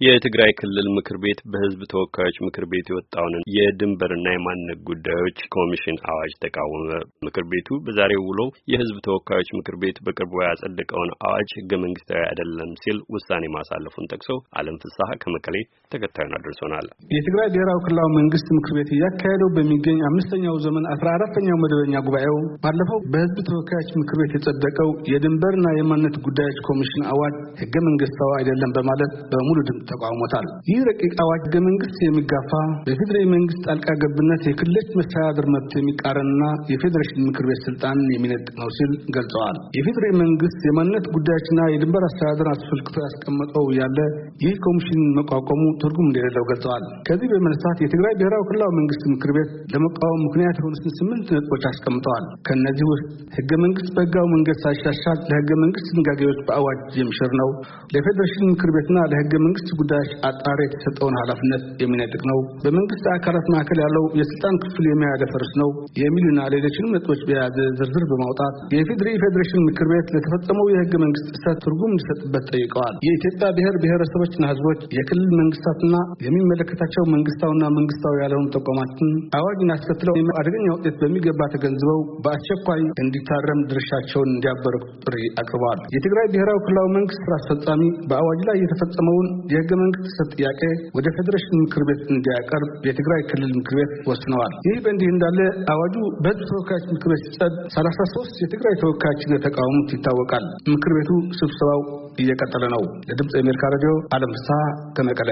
የትግራይ ክልል ምክር ቤት በሕዝብ ተወካዮች ምክር ቤት የወጣውን የድንበርና የማንነት ጉዳዮች ኮሚሽን አዋጅ ተቃወመ። ምክር ቤቱ በዛሬው ውሎው የሕዝብ ተወካዮች ምክር ቤት በቅርቡ ያጸደቀውን አዋጅ ሕገ መንግስታዊ አይደለም ሲል ውሳኔ ማሳለፉን ጠቅሶ አለም ፍስሐ ከመቀሌ ተከታዩን አድርሶናል። የትግራይ ብሔራዊ ክልላዊ መንግስት ምክር ቤት እያካሄደው በሚገኝ አምስተኛው ዘመን አስራ አራተኛው መደበኛ ጉባኤው ባለፈው በሕዝብ ተወካዮች ምክር ቤት የጸደቀው የድንበርና የማንነት ጉዳዮች ኮሚሽን አዋጅ ሕገ መንግስታዊ አይደለም በማለት በሙሉ ተቃውሞታል። ይህ ረቂቅ አዋጅ ህገ መንግስት የሚጋፋ በፌዴራል መንግስት ጣልቃ ገብነት የክልሎች መስተዳድር መብት የሚቃረንና የፌዴሬሽን ምክር ቤት ስልጣንን የሚነጥቅ ነው ሲል ገልጸዋል። የፌዴራል መንግስት የማንነት ጉዳዮችና የድንበር አስተዳደር አስፈልክቶ ያስቀመጠው ያለ ይህ ኮሚሽን መቋቋሙ ትርጉም እንደሌለው ገልጸዋል። ከዚህ በመነሳት የትግራይ ብሔራዊ ክልላዊ መንግስት ምክር ቤት ለመቃወም ምክንያት የሆኑትን ስምንት ነጥቦች አስቀምጠዋል። ከእነዚህ ውስጥ ህገ መንግስት በህጋዊ መንገድ ሳይሻሻል ለህገ መንግስት ድንጋጌዎች በአዋጅ የሚሽር ነው፣ ለፌዴሬሽን ምክር ቤትና ለህገ መንግስት ጉዳዮች አጣሪ የተሰጠውን ኃላፊነት የሚነጥቅ ነው፣ በመንግስት አካላት መካከል ያለው የስልጣን ክፍል የሚያደፈርስ ነው የሚሉና ሌሎችንም ነጥቦች በያዘ ዝርዝር በማውጣት የፌዴሪ ፌዴሬሽን ምክር ቤት ለተፈጸመው የህገ መንግስት ጥሰት ትርጉም እንዲሰጥበት ጠይቀዋል። የኢትዮጵያ ብሔር ብሔረሰቦችና ህዝቦች የክልል መንግስታትና የሚመለከታቸው መንግስታዊና መንግስታዊ ያልሆኑ ተቋማትን አዋጅን አስከትለው አደገኛ ውጤት በሚገባ ተገንዝበው በአስቸኳይ እንዲታረም ድርሻቸውን እንዲያበረክቱ ጥሪ አቅርበዋል። የትግራይ ብሔራዊ ክልላዊ መንግስት ስራ አስፈጻሚ በአዋጅ ላይ የተፈጸመውን የህገ መንግስት ጥያቄ ወደ ፌዴሬሽን ምክር ቤት እንዲያቀርብ የትግራይ ክልል ምክር ቤት ወስነዋል። ይህ በእንዲህ እንዳለ አዋጁ በህዝብ ተወካዮች ምክር ቤት ሲጸድ ሰላሳ ሶስት የትግራይ ተወካዮች እንደተቃወሙት ይታወቃል። ምክር ቤቱ ስብሰባው እየቀጠለ ነው። ለድምፅ የአሜሪካ ሬዲዮ አለም ፍስሐ ከመቀለ